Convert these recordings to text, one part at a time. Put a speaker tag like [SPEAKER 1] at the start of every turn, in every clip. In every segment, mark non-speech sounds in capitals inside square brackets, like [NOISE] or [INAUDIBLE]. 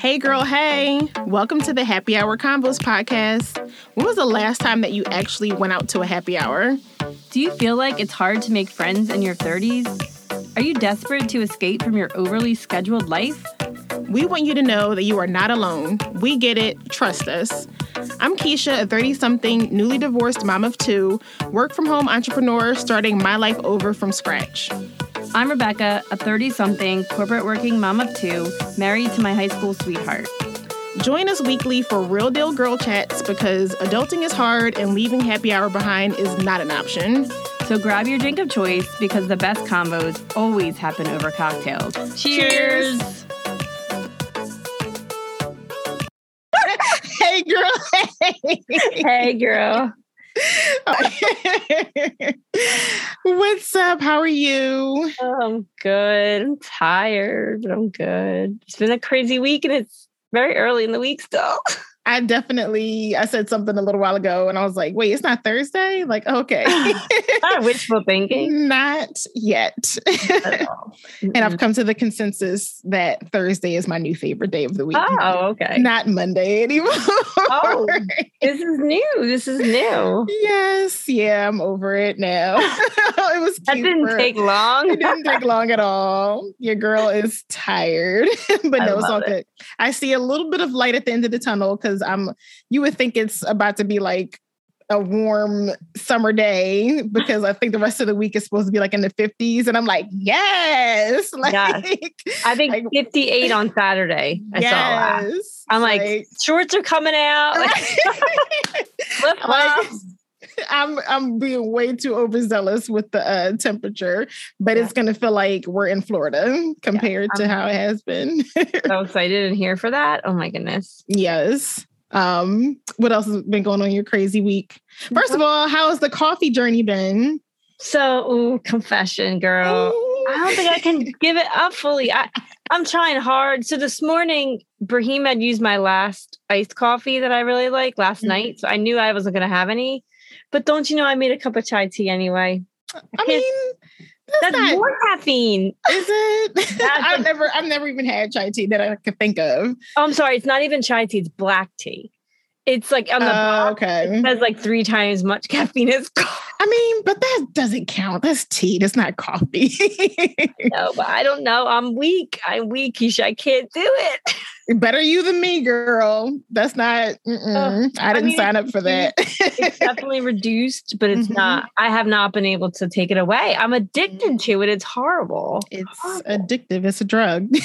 [SPEAKER 1] Hey, girl, hey. Welcome to the Happy Hour Convos podcast. When was the last time that you actually went out to a happy hour?
[SPEAKER 2] Do you feel like it's hard to make friends in your 30s? Are you desperate to escape from your overly scheduled life?
[SPEAKER 1] We want you to know that you are not alone. We get it. Trust us. I'm Keisha, a 30 something, newly divorced mom of two, work from home entrepreneur starting my life over from scratch.
[SPEAKER 2] I'm Rebecca, a 30 something, corporate working mom of two, married to my high school sweetheart.
[SPEAKER 1] Join us weekly for real deal girl chats because adulting is hard and leaving happy hour behind is not an option.
[SPEAKER 2] So grab your drink of choice because the best combos always happen over cocktails. Cheers!
[SPEAKER 1] Cheers. [LAUGHS] hey, girl. [LAUGHS]
[SPEAKER 2] hey, girl. [LAUGHS]
[SPEAKER 1] What's up? How are you?
[SPEAKER 2] Oh, I'm good. I'm tired, but I'm good. It's been a crazy week and it's very early in the week still. [LAUGHS]
[SPEAKER 1] I definitely I said something a little while ago and I was like, wait, it's not Thursday? Like, okay. [LAUGHS]
[SPEAKER 2] not wishful thinking. [LAUGHS]
[SPEAKER 1] Not yet. [LAUGHS] and I've come to the consensus that Thursday is my new favorite day of the week.
[SPEAKER 2] Oh, okay.
[SPEAKER 1] Not Monday anymore.
[SPEAKER 2] Oh, this is new. This is new.
[SPEAKER 1] Yes. Yeah, I'm over it now. it was
[SPEAKER 2] That didn't
[SPEAKER 1] for,
[SPEAKER 2] take long.
[SPEAKER 1] it didn't take long at all. Your girl is tired, but
[SPEAKER 2] I
[SPEAKER 1] no, it's all
[SPEAKER 2] it.
[SPEAKER 1] good. I see a little bit of light at the end of the tunnel because I'm. You would think it's about to be like a warm summer day because I think the rest of the week is supposed to be like in the 50s, and I'm like, yes, [LAUGHS] like,
[SPEAKER 2] I think
[SPEAKER 1] like-
[SPEAKER 2] 58 on Saturday. I saw that.
[SPEAKER 1] yes.
[SPEAKER 2] I'm like, shorts are coming out. [LAUGHS] [LAUGHS] Like,
[SPEAKER 1] Like. I'm I'm being way too overzealous with the uh, temperature, but it's gonna feel like we're in Florida compared to how it has been.
[SPEAKER 2] so excited and here for that. Oh my goodness.
[SPEAKER 1] yes. Um, what else has been going on in your crazy week? First of all, how has the coffee journey been?
[SPEAKER 2] So, ooh, confession, girl. I don't think I can give it up fully. I, I'm trying hard. So this morning, Brahim had used my last iced coffee that I really like last
[SPEAKER 1] Mhm.
[SPEAKER 2] night. So I knew I wasn't going to have any. But don't you know, I made a cup of chai tea anyway.
[SPEAKER 1] I mean, that's,
[SPEAKER 2] That's more caffeine.
[SPEAKER 1] is it? [LAUGHS] I've
[SPEAKER 2] a-
[SPEAKER 1] never I've never even had chai tea that I could think of.
[SPEAKER 2] Oh, I'm sorry. It's not even chai tea. It's black tea. It's like on the
[SPEAKER 1] Uh,
[SPEAKER 2] box,
[SPEAKER 1] okay.
[SPEAKER 2] it says like three times much caffeine as coffee.
[SPEAKER 1] I mean, but that doesn't count. That's tea. That's not coffee. [LAUGHS]
[SPEAKER 2] No, but I don't know. I'm weak. I'm weak, Keisha. I can't do it. [LAUGHS]
[SPEAKER 1] Better you than me, girl. That's not. I didn't
[SPEAKER 2] mean,
[SPEAKER 1] sign up for that.
[SPEAKER 2] It's definitely [LAUGHS] reduced, but it's
[SPEAKER 1] Mhm.
[SPEAKER 2] not. I have not been able to take it away. I'm addicted to it. It's horrible.
[SPEAKER 1] it's
[SPEAKER 2] horrible.
[SPEAKER 1] addictive. It's a drug. [LAUGHS]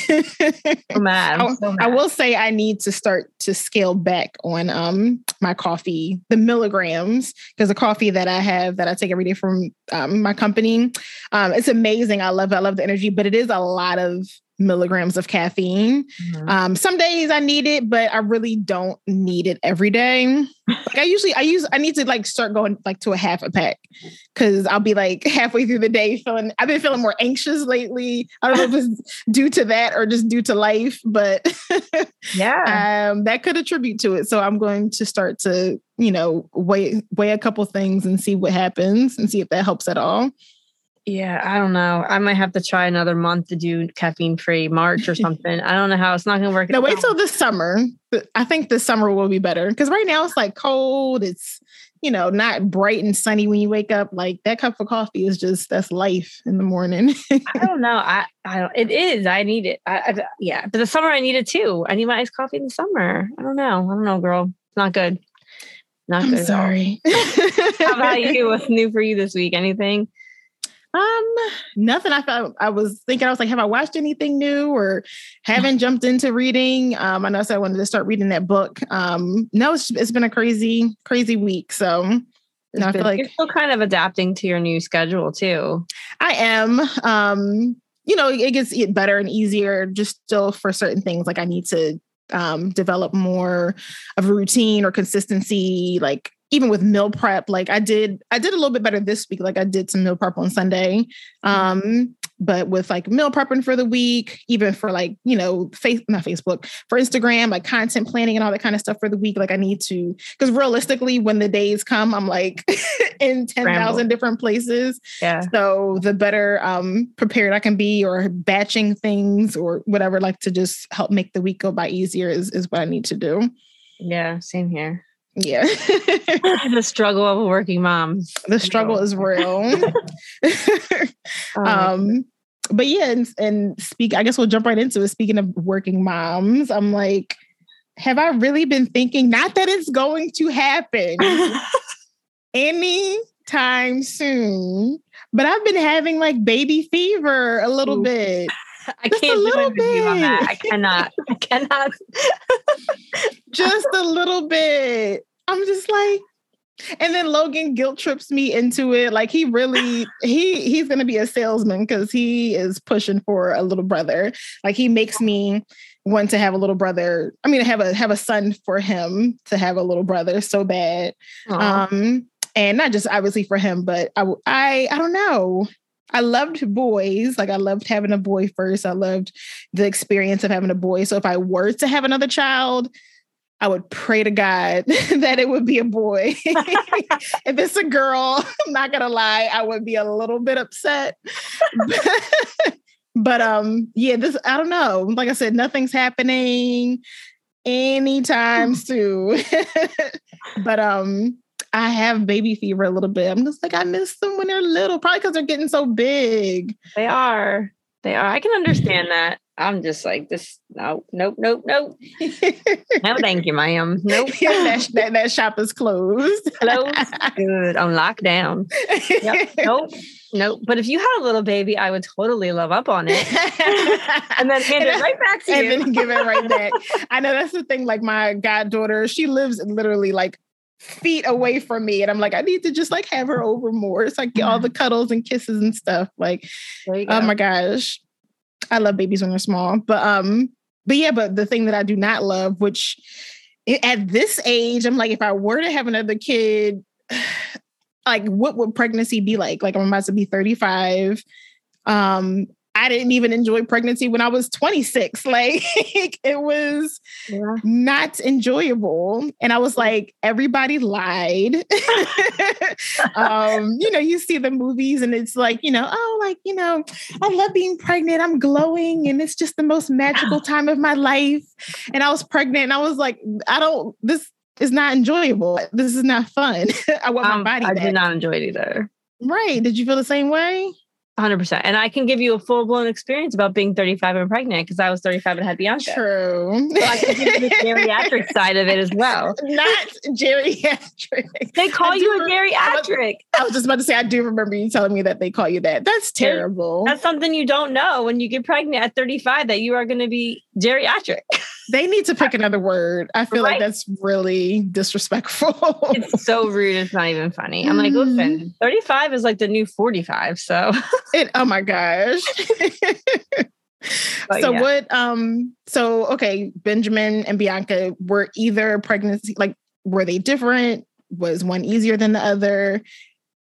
[SPEAKER 2] So mad.
[SPEAKER 1] I,
[SPEAKER 2] so
[SPEAKER 1] I will say I need to start to scale back on um my coffee, the milligrams, because the coffee that I have that I take every day from um, my company, um, it's amazing. I love it. I love the energy, but it is a lot of milligrams of caffeine.
[SPEAKER 2] Mhm.
[SPEAKER 1] Um, some days I need it, but I really don't need it every day. Like I usually, I use, I need to like start going like to a half a pack because I'll be like [LAUGHS] halfway through the day feeling. I've been feeling more anxious lately. I don't know if it's due to that or just due to life, but [LAUGHS]
[SPEAKER 2] yeah.
[SPEAKER 1] um, that could attribute to it. So I'm going to start to, you know, weigh weigh a couple things and see what happens and see if that helps at all.
[SPEAKER 2] Yeah. I don't know. I might have to try another month to do caffeine free March or [LAUGHS] something. I don't know how it's not going to work.
[SPEAKER 1] No, wait till the summer. I think the summer will be better because right now it's like cold. It's you know not bright and sunny when you wake up. Like that cup of coffee is just that's life in the morning.
[SPEAKER 2] I don't know. I, I don't, it is. I need it. I, I, yeah. But the summer, I need it too. I need my iced coffee in the summer. I don't know. I don't know, girl. It's not good. Not
[SPEAKER 1] I'm
[SPEAKER 2] good.
[SPEAKER 1] sorry.
[SPEAKER 2] How about [LAUGHS] you? What's new for you this week? Anything?
[SPEAKER 1] Um, nothing. I thought I was thinking. I was like, have I watched anything new or haven't jumped into reading? Um, I know I said I wanted to start reading that book. Um, no, it's it's been a crazy, crazy week. So No, I feel like-
[SPEAKER 2] you're still kind of adapting to your new schedule too.
[SPEAKER 1] I am. Um, you know, it gets it better and easier just still for certain things. Like I need to um develop more of a routine or consistency, like even with meal prep, like I did, I did a little bit better this week. Like I did some meal prep on Sunday. Um, but with like meal prepping for the week, even for like, you know, face not Facebook, for Instagram, like content planning and all that kind of stuff for the week. Like I need to, because realistically, when the days come, I'm like [LAUGHS] in 10,000 different places.
[SPEAKER 2] Yeah.
[SPEAKER 1] So the better um prepared I can be or batching things or whatever, like to just help make the week go by easier is, is what I need to do.
[SPEAKER 2] Yeah, same here.
[SPEAKER 1] Yeah. [LAUGHS]
[SPEAKER 2] the struggle of a working mom.
[SPEAKER 1] The struggle is real. [LAUGHS]
[SPEAKER 2] Oh, [LAUGHS]
[SPEAKER 1] um but yeah and, and speak i guess we'll jump right into it speaking of working moms i'm like have i really been thinking not that it's going to happen anytime soon but i've been having like baby fever a little
[SPEAKER 2] Ooh.
[SPEAKER 1] bit
[SPEAKER 2] I
[SPEAKER 1] Just
[SPEAKER 2] can't live with you on that. I cannot. I cannot. [LAUGHS]
[SPEAKER 1] just a little bit i'm just like and then Logan guilt trips me into it. Like he really he he's gonna be a salesman because he is pushing for a little brother. Like he makes me want to have a little brother. I mean, have a have a son for him to have a little brother so bad.
[SPEAKER 2] Aw.
[SPEAKER 1] Um, and not just obviously for him, but I I I don't know. I loved boys. Like I loved having a boy first. I loved the experience of having a boy. So if I were to have another child, I would pray to God [LAUGHS] that it would be a boy. [LAUGHS] if it's a girl, [LAUGHS] I'm not gonna lie, I would be a little bit upset. but um, yeah, this I don't know. Like I said, nothing's happening anytime soon. but um, I have baby fever a little bit. I'm just like, I miss them when they're little, probably because they're getting so big.
[SPEAKER 2] They are. They are. I can understand that. I'm just like this. No, nope, nope, nope. No, [LAUGHS] thank you, ma'am. Nope.
[SPEAKER 1] that, that, that shop is closed.
[SPEAKER 2] Hello. [LAUGHS] Good. On lockdown. Yep. Nope. Nope. But if you had a little baby, I would totally love up on it [LAUGHS] and then hand it right back to
[SPEAKER 1] and
[SPEAKER 2] you.
[SPEAKER 1] And then give it right back. I know that's the thing. Like my goddaughter, she lives literally like feet away from me, and I'm like, I need to just like have her over more. It's like all the cuddles and kisses and stuff. Like, oh
[SPEAKER 2] go.
[SPEAKER 1] my gosh, I love babies when they're small. But um, but yeah, but the thing that I do not love, which at this age, I'm like, if I were to have another kid. [SIGHS] Like, what would pregnancy be like? Like, I'm about to be 35. Um, I didn't even enjoy pregnancy when I was 26. [LAUGHS] Like it was
[SPEAKER 2] Yeah.
[SPEAKER 1] not enjoyable. And I was like, everybody lied. [LAUGHS] um, you know, you see the movies and it's like, you know, oh, like, you know, I love being pregnant. I'm glowing and it's just the most magical [SIGHS] time of my life. And I was pregnant and I was like, I don't, this is not enjoyable. This is not fun. [LAUGHS] I want
[SPEAKER 2] Um,
[SPEAKER 1] my body
[SPEAKER 2] I
[SPEAKER 1] back.
[SPEAKER 2] did not enjoy it either.
[SPEAKER 1] Right. Did you feel the same way?
[SPEAKER 2] 100%. And I can give you a full blown experience about being 35 and pregnant because I was 35 and had Bianca.
[SPEAKER 1] True.
[SPEAKER 2] So I can give you the geriatric [LAUGHS] side of it as well.
[SPEAKER 1] Not geriatric.
[SPEAKER 2] They call
[SPEAKER 1] I
[SPEAKER 2] you a geriatric.
[SPEAKER 1] I was just about to say, I do remember you telling me that they call you that. That's terrible.
[SPEAKER 2] That's something you don't know when you get pregnant at 35 that you are going to be geriatric. [LAUGHS]
[SPEAKER 1] they need to pick another word. I feel like that's really disrespectful.
[SPEAKER 2] It's so rude. It's not even funny. I'm like, listen, 35 is like the new 45. So,
[SPEAKER 1] it, oh my gosh. [LAUGHS] [LAUGHS]
[SPEAKER 2] But
[SPEAKER 1] so
[SPEAKER 2] yeah.
[SPEAKER 1] what um so okay, Benjamin and Bianca were either pregnancy like were they different? Was one easier than the other?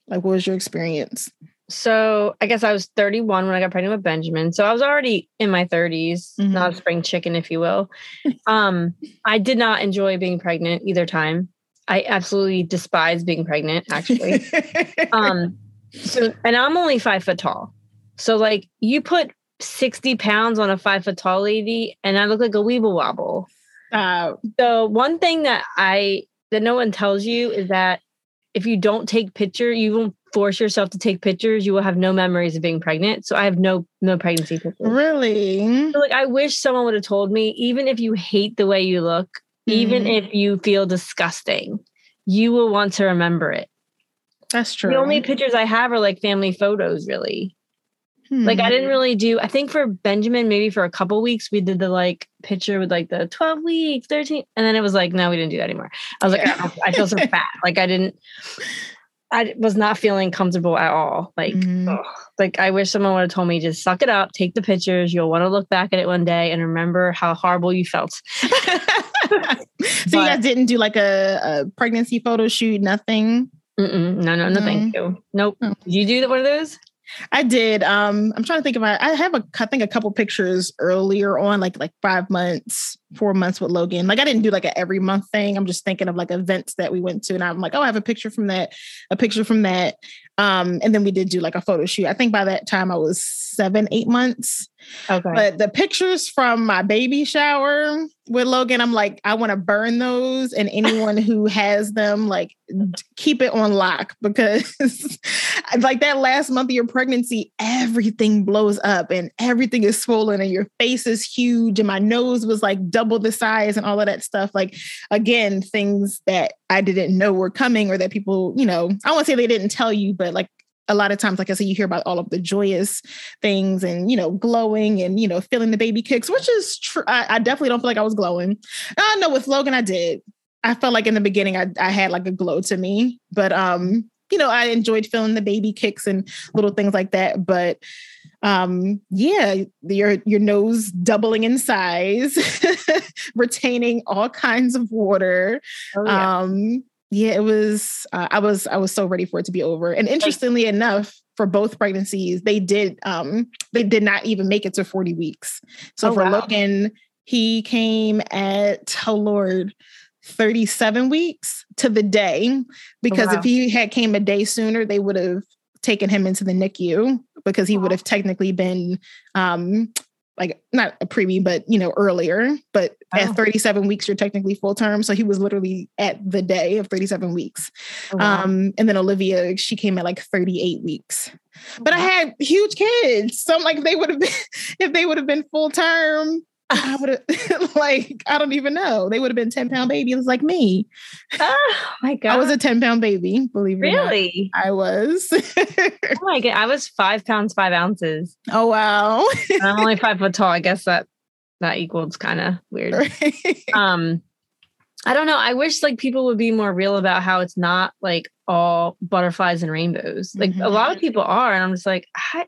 [SPEAKER 1] Like what was your experience?
[SPEAKER 2] So I guess I was 31 when I got pregnant with Benjamin. So I was already in my 30s,
[SPEAKER 1] Mhm.
[SPEAKER 2] not a spring chicken, if you will. [LAUGHS] um, I did not enjoy being pregnant either time. I absolutely despise being pregnant, actually. [LAUGHS] um so and i'm only five foot tall so like you put 60 pounds on a five foot tall lady and i look like a weeble wobble
[SPEAKER 1] uh,
[SPEAKER 2] so one thing that i that no one tells you is that if you don't take picture you won't force yourself to take pictures you will have no memories of being pregnant so i have no no pregnancy pictures
[SPEAKER 1] really?
[SPEAKER 2] so like i wish someone would have told me even if you hate the way you look even
[SPEAKER 1] Mhm.
[SPEAKER 2] if you feel disgusting you will want to remember it
[SPEAKER 1] That's true.
[SPEAKER 2] the only pictures I have are like family photos, really. Like I
[SPEAKER 1] Hmm.
[SPEAKER 2] didn't really do, I think for Benjamin, maybe for a couple weeks, we did the like picture with like the 12 weeks, 13. And then it was like, no, we didn't do that anymore. I was like, I, I feel so [LAUGHS] fat. Like I didn't, I was not feeling comfortable at all. Like,
[SPEAKER 1] Mhm.
[SPEAKER 2] like I wish someone would have told me, just suck it up, take the pictures. You'll want to look back at it one day and remember how horrible you felt. [LAUGHS]
[SPEAKER 1] so you guys didn't do like a, a pregnancy photo shoot, nothing.
[SPEAKER 2] No, no, no, thank you. Nope.
[SPEAKER 1] Oh.
[SPEAKER 2] Did you do one of those?
[SPEAKER 1] I did. Um, I'm trying to think about. I have a, I think a couple pictures earlier on, like like five months, four months with Logan. Like I didn't do like a every month thing. I'm just thinking of like events that we went to, and I'm like, oh, I have a picture from that, a picture from that. Um, and then we did do like a photo shoot. I think by that time I was seven, eight months.
[SPEAKER 2] Okay.
[SPEAKER 1] But the pictures from my baby shower with Logan, I'm like, I want to burn those, and anyone who [LAUGHS] has them, like, keep it on lock [LAUGHS] because, like, that last month of your pregnancy, everything blows up and everything is swollen, and your face is huge, and my nose was like double the size, and all of that stuff. Like, again, things that I didn't know were coming, or that people, you know, I won't say they didn't tell you, but like a lot of times, like I said, you hear about all of the joyous things and, you know, glowing and, you know, feeling the baby kicks, which is true. I, I definitely don't feel like I was glowing. I know with Logan, I did. I felt like in the beginning, I, I had like a glow to me, but, um, you know, I enjoyed feeling the baby kicks and little things like that. But um, yeah, your your nose doubling in size, [LAUGHS] retaining all kinds of water.
[SPEAKER 2] Oh, yeah.
[SPEAKER 1] Um, yeah, it was. Uh, I was. I was so ready for it to be over. And interestingly enough, for both pregnancies, they did. Um, they did not even make it to forty weeks. So
[SPEAKER 2] Oh,
[SPEAKER 1] for
[SPEAKER 2] wow.
[SPEAKER 1] Logan, he came at oh lord. 37 weeks to the day because
[SPEAKER 2] wow.
[SPEAKER 1] if he had came a day sooner they would have taken him into the NICU because he would have technically been um like not a preemie, but you know, earlier. But
[SPEAKER 2] Oh.
[SPEAKER 1] at 37 weeks, you're technically full term. So he was literally at the day of 37 weeks.
[SPEAKER 2] Oh, wow.
[SPEAKER 1] Um, and then Olivia, she came at like 38 weeks. But I had huge kids. So I'm like, they would have been if they would have been [LAUGHS] full term. I [LAUGHS] would have [LAUGHS] like I don't even know. They would have been 10 pound babies like me.
[SPEAKER 2] oh my god.
[SPEAKER 1] I was a 10 pound baby, believe not.
[SPEAKER 2] really?
[SPEAKER 1] I was.
[SPEAKER 2] Oh my god. I was five pounds, five ounces. [LAUGHS]
[SPEAKER 1] oh wow.
[SPEAKER 2] I'm only five foot tall. I guess that that equals kind of weird. um i don't know i wish like people would be more real about how it's not like all butterflies and rainbows like a lot of people are and i'm just like i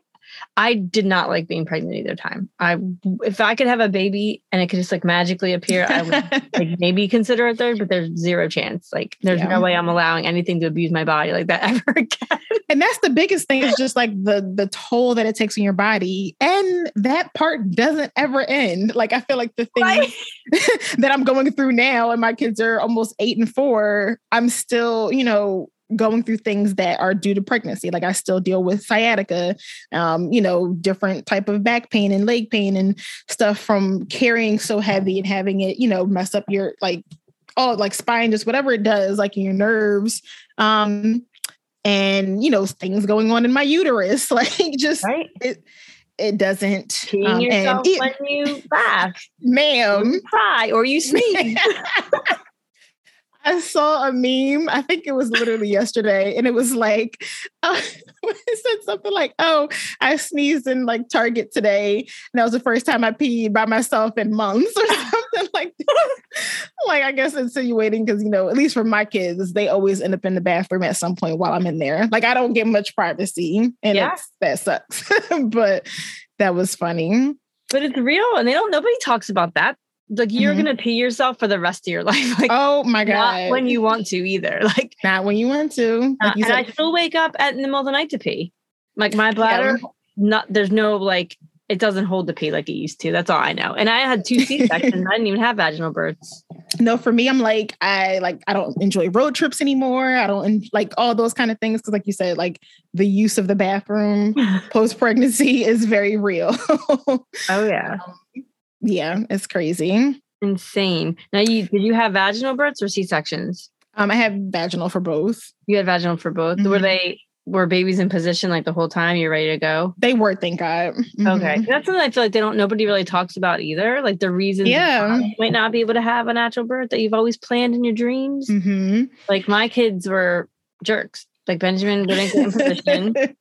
[SPEAKER 2] i did not like being pregnant either time. I if i could have a baby and it could just like magically appear i would [LAUGHS] like maybe consider a third but there's zero chance. Like there's
[SPEAKER 1] Yeah.
[SPEAKER 2] no way i'm allowing anything to abuse my body like that [LAUGHS] ever again.
[SPEAKER 1] And that's the biggest thing is just like the the toll that it takes on your body. And that part doesn't ever end. Like i feel like the thing
[SPEAKER 2] Right. [LAUGHS]
[SPEAKER 1] that i'm going through now and my kids are almost eight and four i'm still you know going through things that are due to pregnancy. Like i still deal with sciatica um you know different type of back pain and leg pain and stuff from carrying so heavy and having it you know mess up your like all like spine just whatever it does like in your nerves um and you know things going on in my uterus. [LAUGHS] Like just
[SPEAKER 2] right.
[SPEAKER 1] it it doesn't
[SPEAKER 2] peeing
[SPEAKER 1] um,
[SPEAKER 2] yourself
[SPEAKER 1] and it-
[SPEAKER 2] when you laugh.
[SPEAKER 1] Ma'am.
[SPEAKER 2] You cry or you [LAUGHS] sneeze [LAUGHS]
[SPEAKER 1] I saw a meme. I think it was literally yesterday, and it was like, [LAUGHS] uh, it said something like, "Oh, I sneezed in like Target today, and that was the first time I peed by myself in months, or [LAUGHS] something like that." like I guess insinuating because you know, at least for my kids, they always end up in the bathroom at some point while I'm in there. Like I don't get much privacy, and
[SPEAKER 2] Yeah.
[SPEAKER 1] that sucks. [LAUGHS] but that was funny.
[SPEAKER 2] But it's real, and they don't. Nobody talks about that. Like you're
[SPEAKER 1] Mhm.
[SPEAKER 2] gonna pee yourself for the rest of your [LAUGHS] life. Like
[SPEAKER 1] Oh my god!
[SPEAKER 2] not when you want to either. [LAUGHS] Like,
[SPEAKER 1] not when you want to.
[SPEAKER 2] uh,
[SPEAKER 1] Like you
[SPEAKER 2] and I still wake up at in the middle of the night to pee. Like my bladder, not there's no like it doesn't hold the pee like it used to. That's all I know. And I had two C sections. [LAUGHS] I didn't even have vaginal births.
[SPEAKER 1] no for me i'm like i like i don't enjoy road trips anymore i don't like all those kind of things because like you said like the use of the bathroom post pregnancy is very real
[SPEAKER 2] Oh yeah,
[SPEAKER 1] yeah it's crazy
[SPEAKER 2] insane. Now you did you have vaginal births or C sections?
[SPEAKER 1] um i have vaginal for both
[SPEAKER 2] You had vaginal for both. Were
[SPEAKER 1] Mhm.
[SPEAKER 2] they were babies in position like the whole time? You're ready to go.
[SPEAKER 1] they were thank god Mhm.
[SPEAKER 2] Okay, that's something I feel like they don't. Nobody really talks about either. Like the reasons
[SPEAKER 1] Yeah.
[SPEAKER 2] you might not be able to have a natural birth that you've always planned in your dreams.
[SPEAKER 1] Mhm.
[SPEAKER 2] Like my kids were jerks. Like Benjamin wouldn't get in [LAUGHS] position,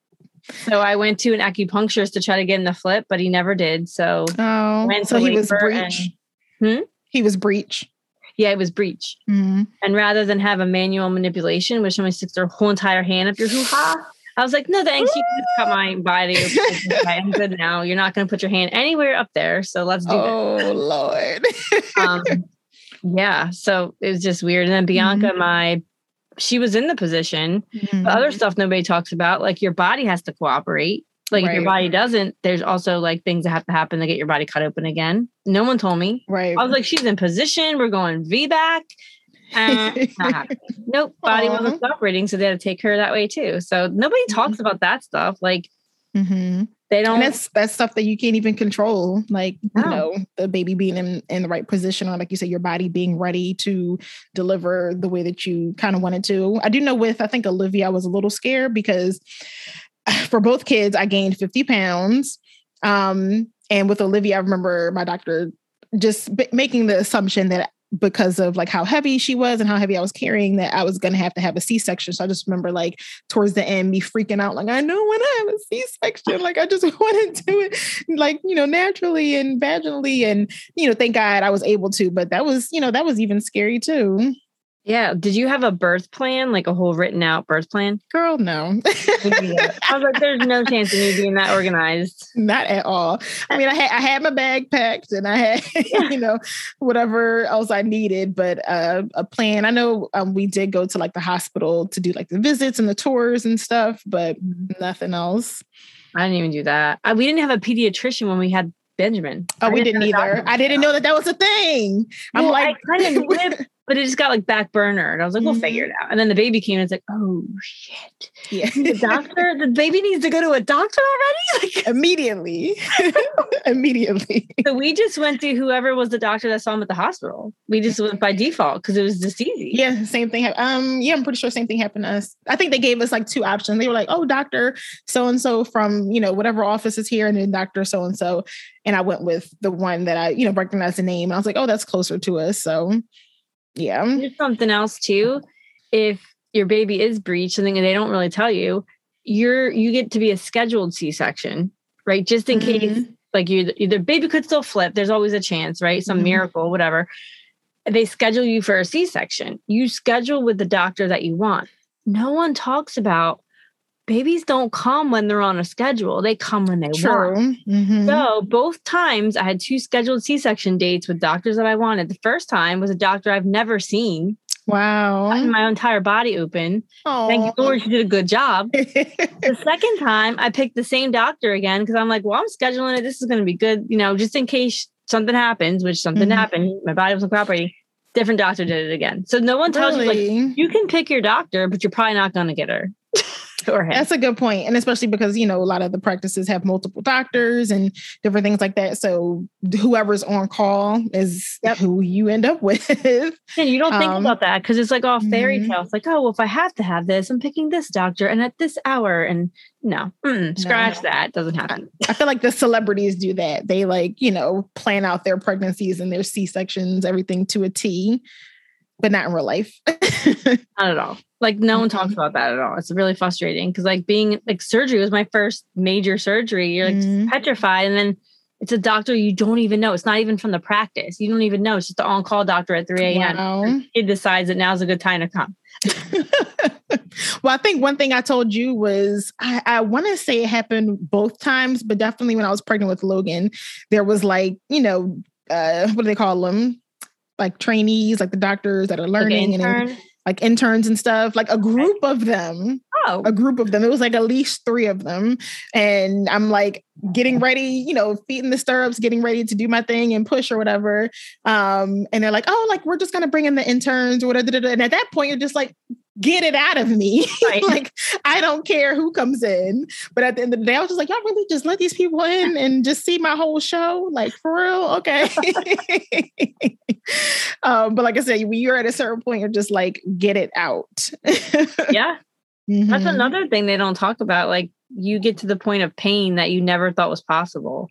[SPEAKER 2] so I went to an acupuncturist to try to get him to flip, but he never did. So
[SPEAKER 1] oh so he was
[SPEAKER 2] breach.
[SPEAKER 1] breech
[SPEAKER 2] Hmm?
[SPEAKER 1] he was breech.
[SPEAKER 2] yeah, it was breech.
[SPEAKER 1] Mhm.
[SPEAKER 2] And rather than have a manual manipulation where somebody sticks their whole entire hand up your hoo ha, I was like, no thanks. You just cut my body. [LAUGHS] I'm good now. You're not going to put your hand anywhere up there. So let's do this.
[SPEAKER 1] oh lord
[SPEAKER 2] um, Yeah. So it was just weird. And then Bianca,
[SPEAKER 1] Mhm.
[SPEAKER 2] my she was in the position.
[SPEAKER 1] Mm-hmm.
[SPEAKER 2] But other stuff nobody talks about, like your body has to cooperate. Like if your body doesn't, there's also like things that have to happen to get your body cut open again. No one told me.
[SPEAKER 1] right.
[SPEAKER 2] I was like, she's in position. We're going VBAC. Uh. [LAUGHS] Nope. Body
[SPEAKER 1] Aw.
[SPEAKER 2] wasn't cooperating. So they had to take her that way too. So nobody talks about that stuff. Like
[SPEAKER 1] hmm
[SPEAKER 2] they don't.
[SPEAKER 1] And that's that's stuff that you can't even control, like
[SPEAKER 2] No.
[SPEAKER 1] you know, the baby being in, in the right position, or like you said, your body being ready to deliver the way that you kind of wanted to. I do know with I think Olivia, I was a little scared because [SIGHS] for both kids, I gained 50 pounds. Um, and with Olivia, I remember my doctor just b- making the assumption that because of like how heavy she was and how heavy I was carrying that I was going to have to have a C-section. So I just remember like towards the end me freaking out like I know when I have a C-section like I just [LAUGHS] want to do it like you know naturally and vaginally and you know thank God I was able to but that was you know that was even scary too.
[SPEAKER 2] Yeah. Did you have a birth plan, like a whole written out birth plan?
[SPEAKER 1] Girl no.
[SPEAKER 2] I was like, there's no chance of me being that organized. [LAUGHS]
[SPEAKER 1] Not at all. I mean, I had I had my bag packed and I had [LAUGHS] you know whatever else I needed, but uh, a plan. I know um, we did go to like the hospital to do like the visits and the tours and stuff, but nothing else.
[SPEAKER 2] I didn't even do that. I, we didn't have a pediatrician when we had Benjamin.
[SPEAKER 1] Oh,
[SPEAKER 2] I
[SPEAKER 1] we didn't
[SPEAKER 2] a
[SPEAKER 1] either. I didn't know that that was a thing. I'm
[SPEAKER 2] Well,
[SPEAKER 1] like,
[SPEAKER 2] I kind of but it just got like back burnered. I was like, we'll figure it out. And then the baby came and it's like, oh shit.
[SPEAKER 1] yeah.
[SPEAKER 2] The doctor, the baby needs to go to a doctor already? [LAUGHS] Like
[SPEAKER 1] immediately, [LAUGHS] immediately.
[SPEAKER 2] so we just went to whoever was the doctor that saw him at the hospital. We just went by default because it was just easy.
[SPEAKER 1] Yeah, same thing. hap- Um, yeah, I'm pretty sure same thing happened to us. I think they gave us like two options. They were like, "Oh, doctor so and so from you know whatever office is here," and then doctor so and so. And I went with the one that I you know recognized the name. And I was like, "Oh, that's closer to us." So, yeah.
[SPEAKER 2] There's something else too. If your baby is breached, something they don't really tell you, you're you get to be a scheduled C-section, right? Just in case
[SPEAKER 1] Mhm.
[SPEAKER 2] like you the baby could still flip there's always a chance right some
[SPEAKER 1] Mhm.
[SPEAKER 2] miracle whatever they schedule you for a c-section you schedule with the doctor that you want no one talks about babies don't come when they're on a schedule they come when they want
[SPEAKER 1] True. Mhm.
[SPEAKER 2] so both times i had two scheduled c-section dates with doctors that i wanted the first time was a doctor i've never seen I
[SPEAKER 1] Wow.
[SPEAKER 2] had my entire body open thank you lord she did a good job the [LAUGHS] second time I picked the same doctor again because I'm like, well, I'm scheduling it. This is going to be good, you know, just in case something happens, which something
[SPEAKER 1] Mhm.
[SPEAKER 2] happened. My body wasn't cooperating. Different doctor did it again. So no one tells you like you can pick your doctor, but you're probably not going to get her him.
[SPEAKER 1] That's a good point, and especially because you know a lot of the practices have multiple doctors and different things like that. So whoever's on call is
[SPEAKER 2] Yep.
[SPEAKER 1] who you end up [LAUGHS] with.
[SPEAKER 2] And you don't think
[SPEAKER 1] Um,
[SPEAKER 2] about that because it's like all fairy
[SPEAKER 1] mhm.
[SPEAKER 2] tale. It's like, oh, well, if I have to have this, I'm picking this doctor and at this hour. And no, mm-mm, scratch that. Doesn't happen.
[SPEAKER 1] I feel like the celebrities do that. They like you know plan out their pregnancies and their C sections, everything to a T, but not in real life. [LAUGHS]
[SPEAKER 2] Not at all. Like no one talks
[SPEAKER 1] Mhm.
[SPEAKER 2] about that at all. It's really frustrating because like being like surgery was my first major surgery. You're like
[SPEAKER 1] Mhm.
[SPEAKER 2] petrified, and then it's a doctor you don't even know. It's not even from the practice. You don't even know. It's just the on-call doctor at 3 a.m.
[SPEAKER 1] Wow.
[SPEAKER 2] Kid decides that now's a good time to come. [LAUGHS]
[SPEAKER 1] well, I think one thing I told you was I, I want to say it happened both times, but definitely when I was pregnant with Logan, there was like, you know, uh, what do they call them? Like trainees, like the doctors that are
[SPEAKER 2] Like
[SPEAKER 1] learning and like interns and stuff, like a group of them,
[SPEAKER 2] Oh,
[SPEAKER 1] a group of them. It was like at least three of them. And I'm like getting ready, you know, feet in the stirrups, getting ready to do my thing and push or whatever. Um, and they're like, oh, like we're just gonna bring in the interns or whatever. And at that point, you're just like, get it out of me. [LAUGHS]
[SPEAKER 2] Right.
[SPEAKER 1] like, I don't care who comes in. But at the end of the day, I was just like, y'all really just let these people in and just see my whole show? Like for real? Okay. [LAUGHS] um, but like I said, when you're at a certain point, you're just like, get it out. [LAUGHS]
[SPEAKER 2] yeah. That's
[SPEAKER 1] Mhm.
[SPEAKER 2] another thing they don't talk about. Like you get to the point of pain that you never thought was possible.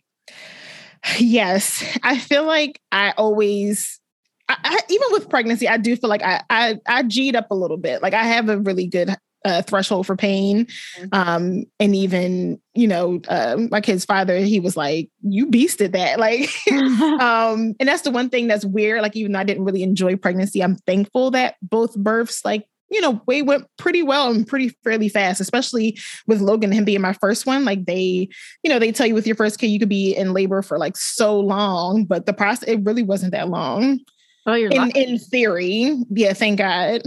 [SPEAKER 1] Yes, I feel like I always, I, I, even with pregnancy, I do feel like I, I I G'd up a little bit. Like I have a really good uh, threshold for pain,
[SPEAKER 2] Mhm.
[SPEAKER 1] um, and even you know, uh, my kid's father, he was like, "You beasted that," [LAUGHS] like. [LAUGHS] um and that's the one thing that's weird like even though i didn't really enjoy pregnancy i'm thankful that both births like you know way went pretty well and pretty fairly fast especially with logan and him being my first one like they you know they tell you with your first kid you could be in labor for like so long but the process it really wasn't that long
[SPEAKER 2] Oh, you're
[SPEAKER 1] in,
[SPEAKER 2] lucky.
[SPEAKER 1] in theory. Yeah, thank God.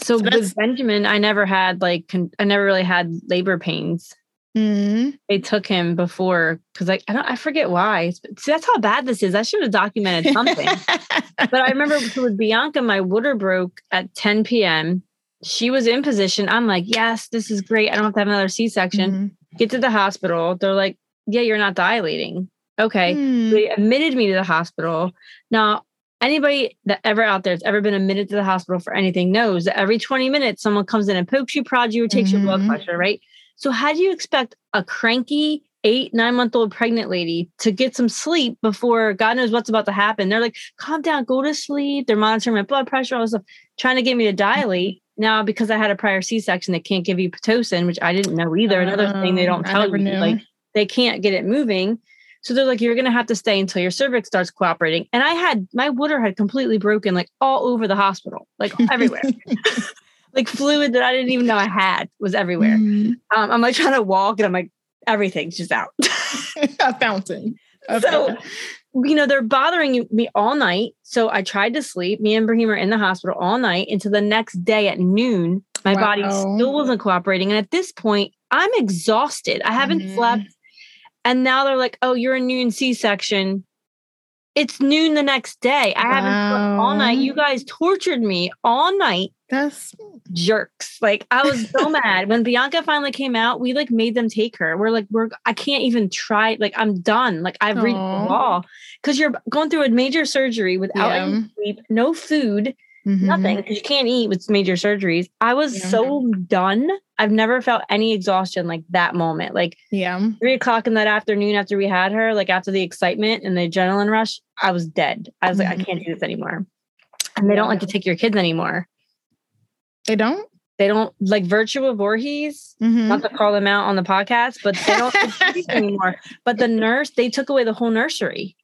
[SPEAKER 2] So,
[SPEAKER 1] So
[SPEAKER 2] with Benjamin, I never had like con- I never really had labor pains.
[SPEAKER 1] Mm.
[SPEAKER 2] They took him before because like I don't I forget why. See, that's how bad this is. I should have documented something. [LAUGHS] but I remember with Bianca, my water broke at 10 p.m. She was in position. I'm like, yes, this is great. I don't have to have another C-section.
[SPEAKER 1] Mhm.
[SPEAKER 2] Get to the hospital. They're like, yeah, you're not dilating. Okay.
[SPEAKER 1] Mm.
[SPEAKER 2] They admitted me to the hospital. Now, anybody that ever out there has ever been admitted to the hospital for anything knows that every 20 minutes someone comes in and pokes you, prods you, or takes your blood
[SPEAKER 1] Mhm.
[SPEAKER 2] pressure, right? So how do you expect a cranky eight, nine month old pregnant lady to get some sleep before God knows what's about to happen? They're like, calm down, go to sleep. They're monitoring my blood pressure, all this stuff, trying to get me to dilate. Now, because I had a prior C-section, they can't give you Pitocin, which I didn't know either. Another thing they
[SPEAKER 1] Oh,
[SPEAKER 2] don't tell you,
[SPEAKER 1] knew.
[SPEAKER 2] like they can't get it moving. So they're like, you're gonna have to stay until your cervix starts cooperating. And I had my water had completely broken, like all over the hospital, like [LAUGHS] everywhere. [LAUGHS] like fluid that I didn't even know I had was everywhere.
[SPEAKER 1] Mm.
[SPEAKER 2] Um, I'm like trying to walk, and I'm like, everything's just out. [LAUGHS]
[SPEAKER 1] a fountain. A
[SPEAKER 2] So- you know, they're bothering me all night. So I tried to sleep. Me and Brahim are in the hospital all night until the next day at noon. My body still wasn't cooperating. And at this point, I'm exhausted. I haven't
[SPEAKER 1] Mhm.
[SPEAKER 2] slept. And now they're like, oh, you're a noon C section. It's noon the next day. I haven't slept all night. You guys tortured me all night.
[SPEAKER 1] That's
[SPEAKER 2] Jerks. Like I was so [LAUGHS] mad. When Bianca finally came out, we like made them take her. We're like, we're I can't even try. Like I'm done. Like I've reached the wall. Because you're going through a major surgery without
[SPEAKER 1] Yeah.
[SPEAKER 2] any sleep, no food,
[SPEAKER 1] Mhm.
[SPEAKER 2] nothing, because you can't eat with major surgeries. I was
[SPEAKER 1] Yeah.
[SPEAKER 2] so done. I've never felt any exhaustion like that moment. Like
[SPEAKER 1] Yeah.
[SPEAKER 2] three o'clock in that afternoon after we had her, like after the excitement and the adrenaline rush, I was dead. I was like, I
[SPEAKER 1] Mhm.
[SPEAKER 2] can't do this anymore. And they don't like to take your kids anymore.
[SPEAKER 1] They don't.
[SPEAKER 2] They don't like Virtua Voorhees,
[SPEAKER 1] Mhm.
[SPEAKER 2] not to call them out on the podcast, but they don't [LAUGHS] anymore. But the nurse, they took away the whole nursery.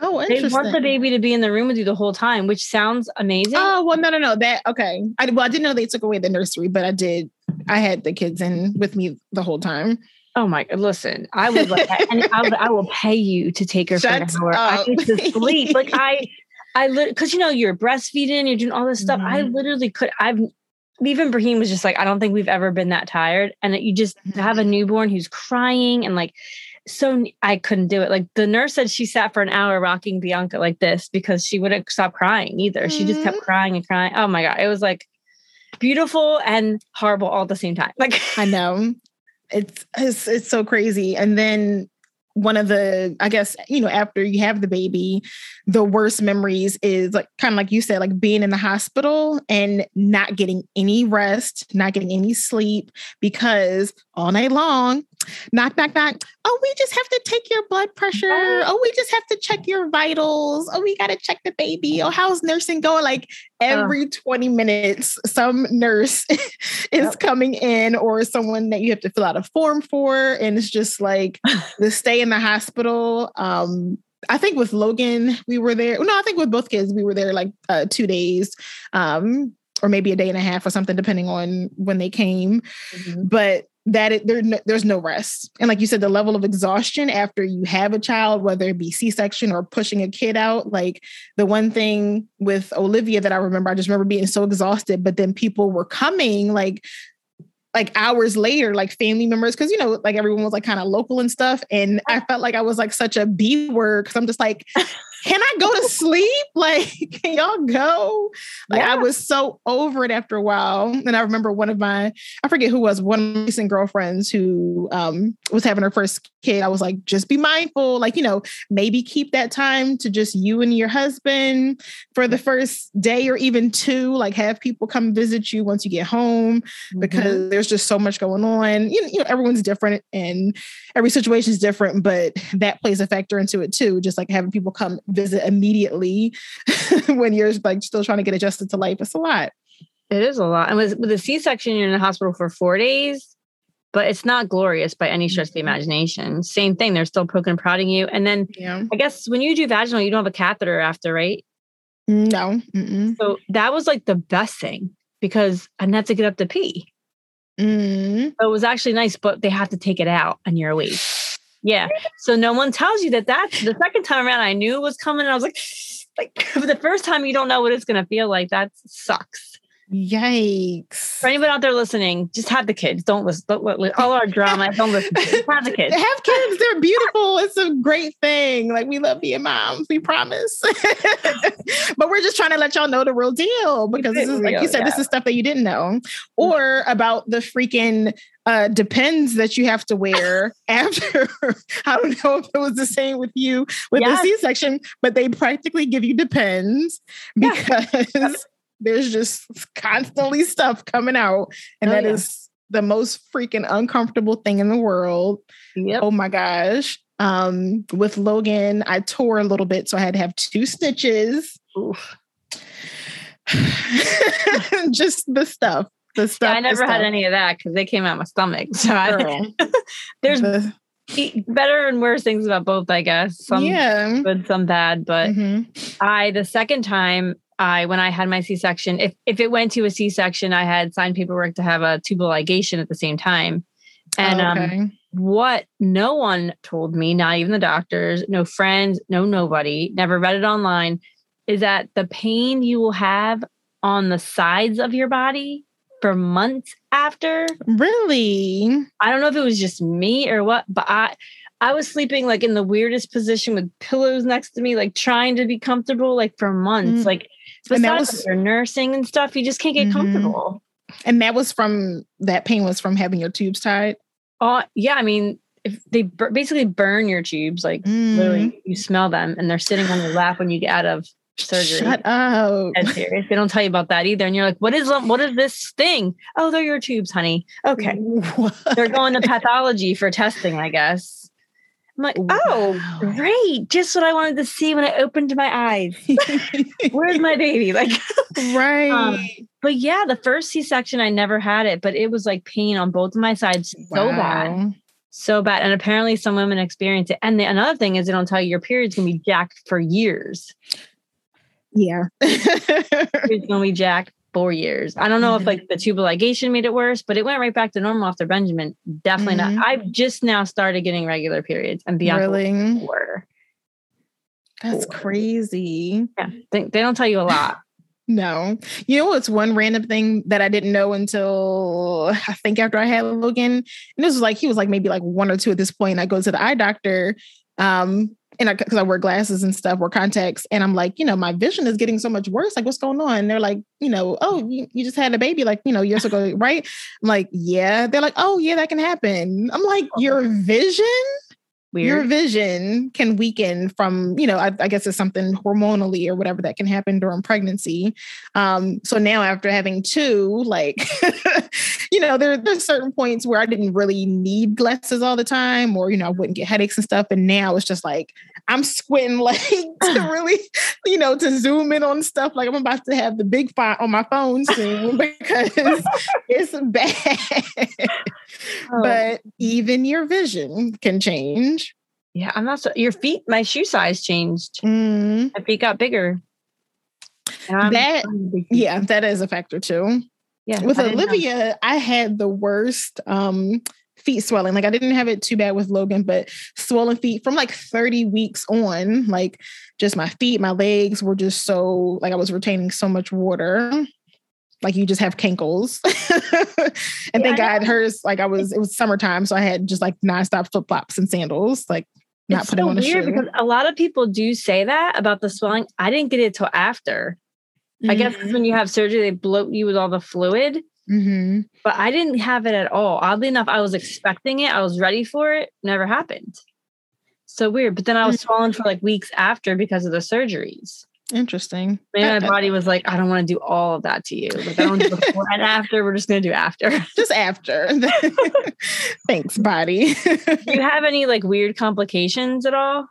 [SPEAKER 1] Oh,
[SPEAKER 2] They
[SPEAKER 1] interesting.
[SPEAKER 2] want the baby to be in the room with you the whole time, which sounds amazing.
[SPEAKER 1] Oh well, no, no, no. That okay. I well, I didn't know they took away the nursery, but I did. I had the kids in with me the whole time.
[SPEAKER 2] Oh my god! Listen, I would. like, and I, I will pay you to take her for an
[SPEAKER 1] Shut
[SPEAKER 2] hour. I need to sleep. Like I, I because you know you're breastfeeding, you're doing all this stuff. I
[SPEAKER 1] Mhm.
[SPEAKER 2] literally could. I've even Brahim was just like, I don't think we've ever been that tired, and that you just have a newborn who's crying and like. So I couldn't do it. Like the nurse said, she sat for an hour rocking Bianca like this because she wouldn't stop crying either. She just kept
[SPEAKER 1] Mhm.
[SPEAKER 2] crying and crying. Oh my god, it was like beautiful and horrible all at the same time. Like
[SPEAKER 1] I know. It's it's it's so crazy. And then one of the, I guess, you know, after you have the baby, the worst memories is like kind of like you said, like being in the hospital and not getting any rest, not getting any sleep because all night long, knock, knock, knock. Oh, we just have to take your blood pressure. Oh, we just have to check your vitals. Oh, we got to check the baby. Oh, how's nursing going? Like every 20 minutes, some nurse [LAUGHS] is
[SPEAKER 2] Yep.
[SPEAKER 1] coming in or someone that you have to fill out a form for. And it's just like [LAUGHS] the stay in the hospital. Um, I think with Logan, we were there. No, I think with both kids, we were there like uh, two days, um, or maybe a day and a half or something, depending on when they came. But that it, there, there's no rest, and like you said, the level of exhaustion after you have a child, whether it be C-section or pushing a kid out. Like the one thing with Olivia that I remember, I just remember being so exhausted. But then people were coming like like hours later, like family members, because you know, like everyone was like kind of local and stuff. And I felt like I was like such a B word because I'm just like, [LAUGHS] can I go to sleep? [LAUGHS] Like, can y'all go? Like, I was so over it after a while. And I remember one of my, I forget who was one of my recent girlfriends who um, was having her first kid. I was like, just be mindful, like, you know, maybe keep that time to just you and your husband for the first day or even two. Like, have people come visit you once you get home
[SPEAKER 2] Mm-hmm.
[SPEAKER 1] because there's just so much going on. You you know, everyone's different and every situation is different, but that plays a factor into it too. Just like having people come visit immediately [LAUGHS] when you're like still trying to get adjusted to life. It's a lot.
[SPEAKER 2] It is a lot. And with, with a C section, you're in the hospital for four days, but it's not glorious by any stretch of the
[SPEAKER 1] Mhm.
[SPEAKER 2] imagination. Same thing. They're still poking and prodding you. And then
[SPEAKER 1] Yeah.
[SPEAKER 2] I guess when you do vaginal, you don't have a catheter after, right?
[SPEAKER 1] No. Mm-mm.
[SPEAKER 2] So that was like the best thing because I have to get up to pee.
[SPEAKER 1] Mm.
[SPEAKER 2] So it was actually nice, but they have to take it out and you're awake. Yeah. So no one tells you that that's the second time around. I knew it was coming. And I was like, Like [LAUGHS] the first time you don't know what it's going to feel like, that sucks.
[SPEAKER 1] Yikes.
[SPEAKER 2] For anyone out there listening, just have the kids. Don't listen. Don't, all our drama, don't listen. to. Have the [LAUGHS] kids.
[SPEAKER 1] Have kids. They're beautiful. It's a great thing. Like we love being moms. We promise. [LAUGHS] but we're just trying to let y'all know the real deal because this is like you said, this is stuff that you didn't know, or about the freaking uh, depends that you have to wear [LAUGHS] after. I don't know if it was the same with you with
[SPEAKER 2] Yes.
[SPEAKER 1] the C-section, but they practically give you depends
[SPEAKER 2] Yeah.
[SPEAKER 1] There's just constantly stuff coming out, and
[SPEAKER 2] Oh,
[SPEAKER 1] that is
[SPEAKER 2] yeah.
[SPEAKER 1] the most freaking uncomfortable thing in the world.
[SPEAKER 2] Yep.
[SPEAKER 1] Oh my gosh. Um, with Logan, I tore a little bit, so I had to have two stitches. [LAUGHS] Just the stuff. The stuff.
[SPEAKER 2] Yeah, I never had
[SPEAKER 1] stuff.
[SPEAKER 2] any of that because they came out my stomach. So I, [LAUGHS] there's
[SPEAKER 1] the-
[SPEAKER 2] better and worse things about both, I guess. Some
[SPEAKER 1] yeah.
[SPEAKER 2] good, some bad. But
[SPEAKER 1] Mhm.
[SPEAKER 2] I the second time I when I had my C section, if if it went to a C section, I had signed paperwork to have a tubal ligation at the same time. And um, what no one told me, not even the doctors, no friends, no nobody, never read it online, is that the pain you will have on the sides of your body for months after.
[SPEAKER 1] really?
[SPEAKER 2] I don't know if it was just me or what, but I I was sleeping like in the weirdest position with pillows next to me, like trying to be comfortable, like for months.
[SPEAKER 1] Mm.
[SPEAKER 2] Like
[SPEAKER 1] And that was-
[SPEAKER 2] your nursing and stuff, you just can't get
[SPEAKER 1] Mhm.
[SPEAKER 2] comfortable.
[SPEAKER 1] And that was from that pain was from having your tubes tied.
[SPEAKER 2] Oh yeah, I mean, if they bur- basically burn your tubes, like
[SPEAKER 1] Mm.
[SPEAKER 2] literally you smell them and they're sitting on your lap when you get out of surgery.
[SPEAKER 1] Shut up.
[SPEAKER 2] Dead serious. They don't tell you about that either. And you're like, what is what is this thing? Oh, they're your tubes, honey. Okay. [LAUGHS]
[SPEAKER 1] What?
[SPEAKER 2] They're going to pathology for testing, I guess. I'm like, oh,
[SPEAKER 1] Wow.
[SPEAKER 2] great. Just what I wanted to see when I opened my eyes. [LAUGHS] Where's my baby? Like, [LAUGHS]
[SPEAKER 1] right.
[SPEAKER 2] Um, but yeah, the first C section, I never had it, but it was like pain on both of my sides so bad. So bad. And apparently some women experience it. And the, another thing is they don't tell you your period's gonna be jacked for years.
[SPEAKER 1] Yeah. [LAUGHS]
[SPEAKER 2] It's gonna be jacked for years. I don't know
[SPEAKER 1] Mhm.
[SPEAKER 2] if like the tubal ligation made it worse, but it went right back to normal after Benjamin. Definitely
[SPEAKER 1] Mhm.
[SPEAKER 2] not. I've just now started getting regular periods and beyond
[SPEAKER 1] really?
[SPEAKER 2] four.
[SPEAKER 1] That's
[SPEAKER 2] Four.
[SPEAKER 1] Yeah.
[SPEAKER 2] Yeah. They, they don't tell you a lot. [LAUGHS]
[SPEAKER 1] No. You know what's one random thing that I didn't know until I think after I had Logan? And this was like he was like maybe like one or two at this point. I go to the eye doctor. Um and I because I wear glasses and stuff, wear contacts, and I'm like, you know, my vision is getting so much worse. Like, what's going on? And they're like, you know, oh, you, you just had a baby, like, you know, years ago, [LAUGHS] right? I'm like, yeah. They're like, oh, yeah, that can happen. I'm like, [LAUGHS] your vision? Your vision can weaken from you know I, I guess it's something hormonally or whatever that can happen during pregnancy. Um so now after having two like [LAUGHS] you know there there's certain points where i didn't really need glasses all the time or you know i wouldn't get headaches and stuff. And now it's just like i'm squinting [LAUGHS] like to [LAUGHS] really you know to zoom in on stuff like i'm about to have the big font on my phone soon [LAUGHS] because it's bad
[SPEAKER 2] Oh,
[SPEAKER 1] but even your vision can change.
[SPEAKER 2] yeah, I'm not so your feet, my shoe size changed.
[SPEAKER 1] Mm,
[SPEAKER 2] My feet got bigger.
[SPEAKER 1] That-
[SPEAKER 2] I'm a big feet.
[SPEAKER 1] yeah, that is a factor too.
[SPEAKER 2] Yeah.
[SPEAKER 1] With
[SPEAKER 2] I.
[SPEAKER 1] Olivia, I had the worst um, feet swelling. Like I didn't have it too bad with Logan, but swollen feet from like 30 weeks on, like just my feet, my legs were just so like I was retaining so much water. Like you just have cankles. [LAUGHS] and
[SPEAKER 2] Yeah,
[SPEAKER 1] thank God hers, like I was, it was summertime. So I had just like nonstop flip flops and sandals, like not
[SPEAKER 2] it's
[SPEAKER 1] putting
[SPEAKER 2] so
[SPEAKER 1] on a
[SPEAKER 2] weird
[SPEAKER 1] shoe.
[SPEAKER 2] because a lot of people do say that about the swelling. I didn't get it till after. I guess
[SPEAKER 1] Mhm.
[SPEAKER 2] when you have surgery, they bloat you with all the fluid,
[SPEAKER 1] Mhm.
[SPEAKER 2] but I didn't have it at all. Oddly enough, I was expecting it. I was ready for it. Never happened. So weird. But then I was swollen for like weeks after because of the surgeries.
[SPEAKER 1] Interesting.
[SPEAKER 2] Maybe my body was like, I don't want to do all of that to you. Like I don't do [LAUGHS] before and after. We're just gonna do after. [LAUGHS]
[SPEAKER 1] just after. [LAUGHS] Thanks, body.
[SPEAKER 2] do you have any like weird complications at all?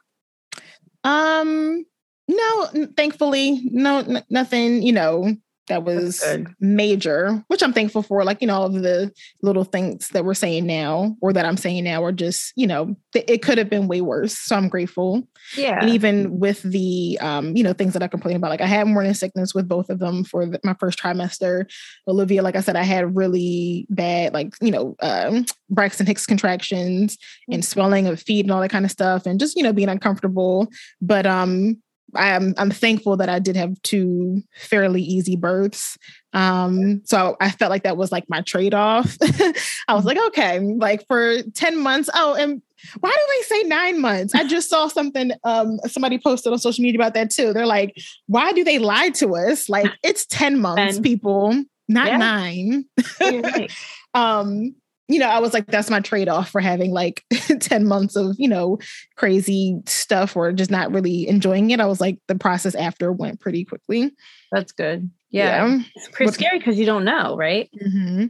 [SPEAKER 1] um, no, thankfully, no, n- nothing. You know, that was major, which I'm thankful for. Like you know, all of the little things that we're saying now, or that I'm saying now, are just you know, th- it could have been way worse. So I'm grateful.
[SPEAKER 2] Yeah.
[SPEAKER 1] and even with the um, you know things that I complain about, like I had morning sickness with both of them for the, my first trimester. Olivia, like I said, I had really bad, like you know, um, Braxton Hicks contractions and swelling of feet and all that kind of stuff, and just you know being uncomfortable. But um, I'm I'm thankful that I did have two fairly easy births. Um, so I felt like that was like my trade-off. [LAUGHS] I was like, okay, like for 10 months. Oh, and why do they say nine months? I just saw something um somebody posted on social media about that too. They're like, why do they lie to us? Like it's 10 months, 10. people, not yeah. nine. [LAUGHS] um you know, I was like, that's my trade off for having like [LAUGHS] 10 months of, you know, crazy stuff or just not really enjoying it. I was like, the process after went pretty quickly.
[SPEAKER 2] That's good. Yeah. yeah. It's pretty what, scary because you don't know, right?
[SPEAKER 1] Mm-hmm.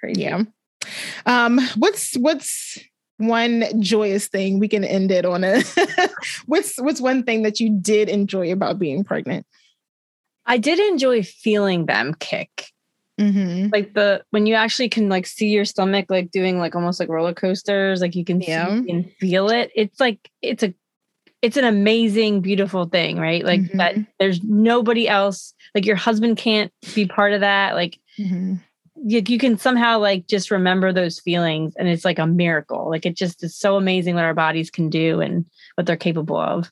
[SPEAKER 1] Crazy. Yeah. Um, what's, what's, one joyous thing we can end it on a [LAUGHS] what's what's one thing that you did enjoy about being pregnant
[SPEAKER 2] i did enjoy feeling them kick Mm-hmm. Like the when you actually can like see your stomach like doing like almost like roller coasters, like you can yeah. see and feel it. It's like it's a it's an amazing, beautiful thing, right? Like mm-hmm. that there's nobody else, like your husband can't be part of that. Like mm-hmm. you, you can somehow like just remember those feelings and it's like a miracle. Like it just is so amazing what our bodies can do and what they're capable of.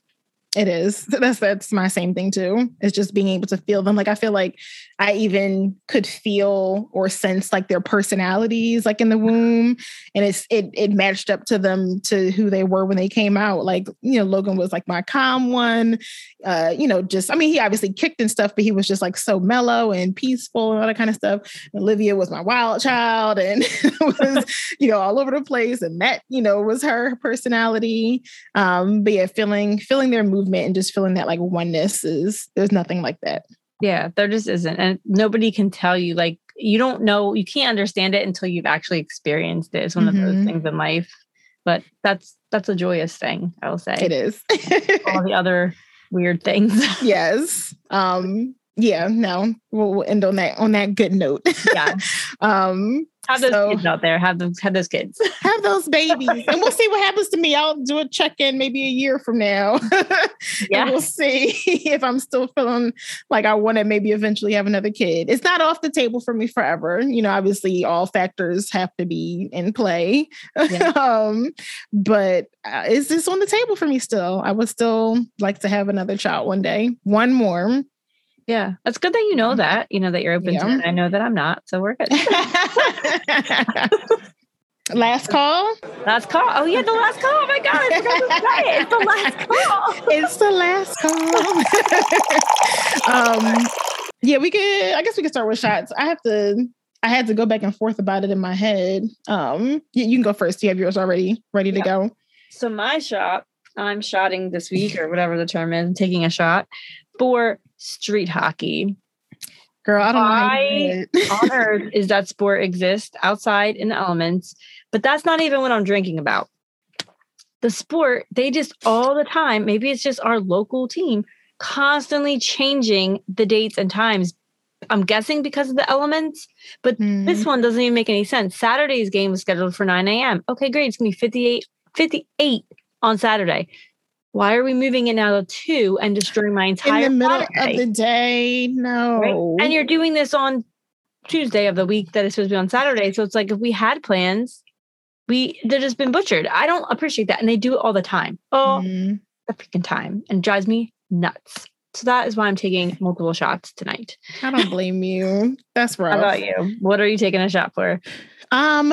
[SPEAKER 1] It is. [LAUGHS] That's that's my same thing too. It's just being able to feel them. Like I feel like I even could feel or sense like their personalities like in the womb. And it's it it matched up to them to who they were when they came out. Like, you know, Logan was like my calm one. Uh, you know, just I mean, he obviously kicked and stuff, but he was just like so mellow and peaceful and all that kind of stuff. Olivia was my wild child and [LAUGHS] was, you know, all over the place. And that, you know, was her personality. Um, but yeah, feeling feeling their mood movement and just feeling that like oneness is there's nothing like that.
[SPEAKER 2] Yeah, there just isn't. And nobody can tell you like you don't know, you can't understand it until you've actually experienced it. It's one mm-hmm. of those mm-hmm. things in life. But that's that's a joyous thing, I will say.
[SPEAKER 1] It is.
[SPEAKER 2] All the [LAUGHS] other weird things.
[SPEAKER 1] yes. Um yeah, no, we'll, we'll end on that on that good note.
[SPEAKER 2] yeah. [LAUGHS] um have those so, kids out there. Have those have those kids. [LAUGHS]
[SPEAKER 1] have those babies. and we'll see what happens to me. I'll do a check-in maybe a year from now. [LAUGHS] yeah. we'll see [LAUGHS] if I'm still feeling like I want to maybe eventually have another kid. It's not off the table for me forever. You know, obviously all factors have to be in play. Yeah. um, but uh, is this on the table for me still? I would still like to have another child one day. One more.
[SPEAKER 2] Yeah, that's good that you know mm-hmm. that. You know that you're open yeah. to it. I know that I'm not, so we're good. [LAUGHS]
[SPEAKER 1] last call.
[SPEAKER 2] Last call. Oh yeah, the last call. Oh my god, I forgot to say it. It's the last [LAUGHS] call.
[SPEAKER 1] It's the last call. [LAUGHS] um, yeah, we could. I guess we could start with shots. I have to. I had to go back and forth about it in my head. Um, you, you can go first. You have yours already ready to go.
[SPEAKER 2] So my shot. I'm shotting this week or whatever the term is. taking a shot for street hockey.
[SPEAKER 1] Girl, I don't Why
[SPEAKER 2] know. [LAUGHS] on earth [LAUGHS] is that sport exist outside in the elements? But that's not even what I'm drinking about. The sport, they just all the time, maybe it's just our local team constantly changing the dates and times. I'm guessing because of the elements, but mm. this one doesn't even make any sense. Saturday's game was scheduled for 9 a.m. Okay, great. It's gonna be 58, 58 on Saturday. Why are we moving it now to two and destroying my entire
[SPEAKER 1] in the middle Saturday? of the day? No,
[SPEAKER 2] right? and you're doing this on Tuesday of the week that is supposed to be on Saturday. So it's like if we had plans, we they're just been butchered. I don't appreciate that, and they do it all the time. Oh, mm. the freaking time, and drives me nuts. So that is why I'm taking multiple shots tonight.
[SPEAKER 1] I don't blame you. That's rough. [LAUGHS]
[SPEAKER 2] How about you? What are you taking a shot for?
[SPEAKER 1] Um,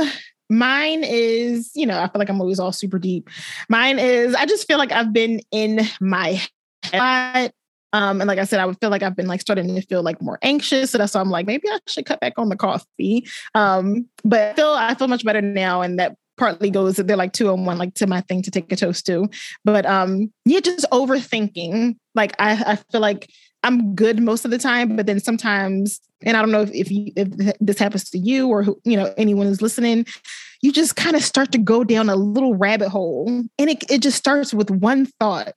[SPEAKER 1] Mine is, you know, I feel like I'm always all super deep. Mine is, I just feel like I've been in my head. Um, and like I said, I would feel like I've been like starting to feel like more anxious. So that's why I'm like, maybe I should cut back on the coffee. Um, but I feel I feel much better now. And that partly goes that they're like two on one, like to my thing to take a toast to. But um, yeah, just overthinking. Like I, I feel like I'm good most of the time, but then sometimes, and I don't know if if, you, if this happens to you or who, you know anyone who's listening, you just kind of start to go down a little rabbit hole, and it it just starts with one thought.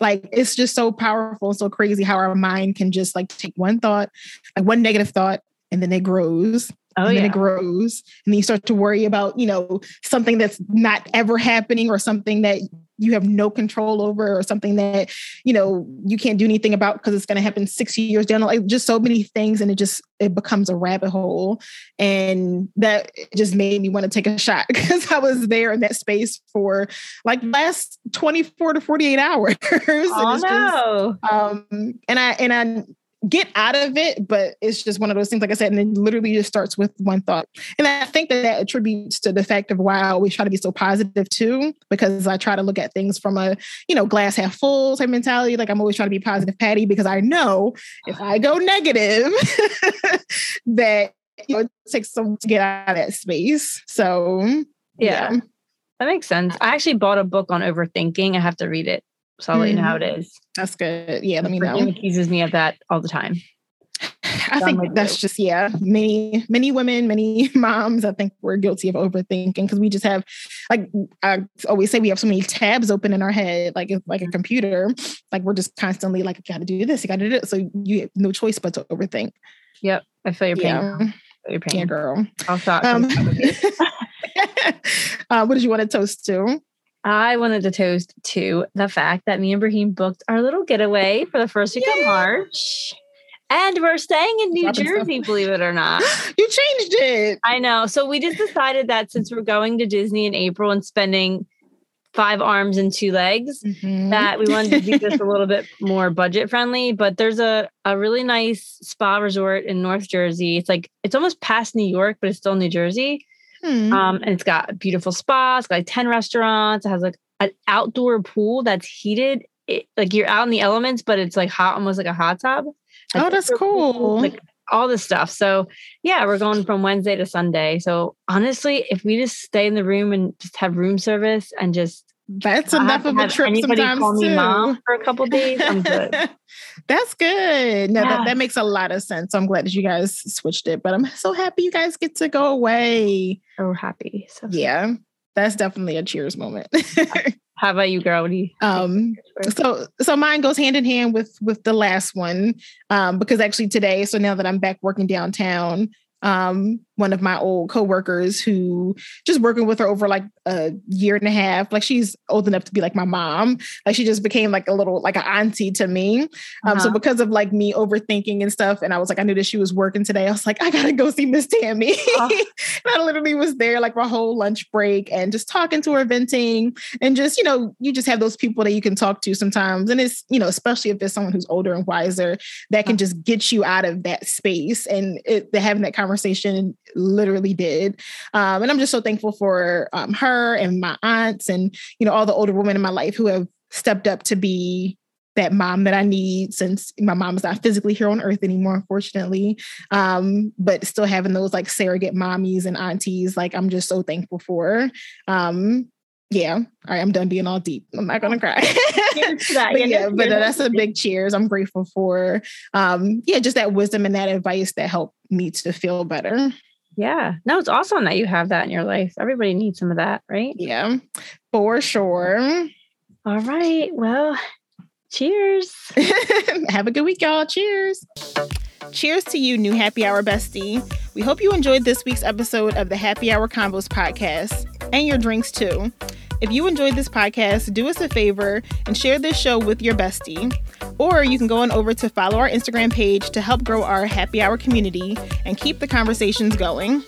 [SPEAKER 1] Like it's just so powerful, and so crazy how our mind can just like take one thought, like one negative thought, and then it grows. Oh, and yeah. it grows. And then you start to worry about, you know, something that's not ever happening or something that you have no control over or something that you know you can't do anything about because it's going to happen six years down like just so many things and it just it becomes a rabbit hole and that just made me want to take a shot [LAUGHS] because i was there in that space for like last 24 to 48 hours [LAUGHS]
[SPEAKER 2] oh, no.
[SPEAKER 1] Just, um and i and i get out of it, but it's just one of those things, like I said, and it literally just starts with one thought. And I think that that attributes to the fact of why I always try to be so positive too, because I try to look at things from a, you know, glass half full type mentality. Like I'm always trying to be positive Patty because I know if I go negative, [LAUGHS] that you know, it takes some to get out of that space. So
[SPEAKER 2] yeah. yeah. That makes sense. I actually bought a book on overthinking. I have to read it. So I'll mm. let you know how it mm.
[SPEAKER 1] That's good. Yeah, let me
[SPEAKER 2] know. accuses me of that all the time. [SIGHS]
[SPEAKER 1] I think that's just yeah. Many many women, many [LAUGHS] moms. I think we're guilty of overthinking because we just have, like I always say, we have so many tabs open in our head, like like a computer. Like we're just constantly like, you got to do this, you got to do it. So you have no choice but to overthink.
[SPEAKER 2] Yep, I feel your pain. Yeah, feel your pain.
[SPEAKER 1] yeah girl.
[SPEAKER 2] I'll stop. Um, [LAUGHS] [LAUGHS]
[SPEAKER 1] uh, what did you want to toast to?
[SPEAKER 2] I wanted to toast to the fact that me and Brahim booked our little getaway for the first week Yay! of March. And we're staying in New Jersey, believe it or not. [GASPS]
[SPEAKER 1] you changed it.
[SPEAKER 2] I know. So we just decided that since we're going to Disney in April and spending five arms and two legs, mm-hmm. that we wanted to do this a [LAUGHS] little bit more budget friendly. But there's a, a really nice spa resort in North Jersey. It's like, it's almost past New York, but it's still New Jersey. Hmm. Um, and it's got a beautiful spa. It's got like 10 restaurants. It has like an outdoor pool that's heated. It, like you're out in the elements, but it's like hot, almost like a hot tub.
[SPEAKER 1] Like oh, that's cool. Pool,
[SPEAKER 2] like all this stuff. So yeah, we're going from Wednesday to Sunday. So honestly, if we just stay in the room and just have room service and just
[SPEAKER 1] that's enough of a trip anybody sometimes call me too. mom
[SPEAKER 2] for a couple days. I'm good. [LAUGHS]
[SPEAKER 1] That's good. No, that, that makes a lot of sense. I'm glad that you guys switched it, but I'm so happy you guys get to go away.
[SPEAKER 2] So happy. So
[SPEAKER 1] yeah, that's definitely a cheers moment. [LAUGHS]
[SPEAKER 2] How about you, girl? You?
[SPEAKER 1] Um, so so mine goes hand in hand with with the last one, um, because actually today, so now that I'm back working downtown, um, one of my old coworkers who just working with her over like a year and a half. Like she's old enough to be like my mom. Like she just became like a little like an auntie to me. Um, uh-huh. So because of like me overthinking and stuff, and I was like, I knew that she was working today. I was like, [LAUGHS] I gotta go see Miss Tammy. Uh-huh. [LAUGHS] and I literally was there like my whole lunch break and just talking to her, venting, and just you know, you just have those people that you can talk to sometimes, and it's you know, especially if it's someone who's older and wiser that can uh-huh. just get you out of that space and it, having that conversation literally did. Um, and I'm just so thankful for um, her and my aunts and, you know, all the older women in my life who have stepped up to be that mom that I need since my mom is not physically here on earth anymore, unfortunately. Um, but still having those like surrogate mommies and aunties, like I'm just so thankful for. Um, yeah, all right, I'm done being all deep. I'm not gonna cry. [LAUGHS] but yeah, but that's a big cheers. I'm grateful for um, yeah, just that wisdom and that advice that helped me to feel better.
[SPEAKER 2] Yeah. No, it's awesome that you have that in your life. Everybody needs some of that, right?
[SPEAKER 1] Yeah, for sure.
[SPEAKER 2] All right. Well, cheers. [LAUGHS]
[SPEAKER 1] have a good week, y'all. Cheers. Cheers to you, new happy hour bestie. We hope you enjoyed this week's episode of the Happy Hour Convos podcast and your drinks too. If you enjoyed this podcast, do us a favor and share this show with your bestie. Or you can go on over to follow our Instagram page to help grow our happy hour community and keep the conversations going.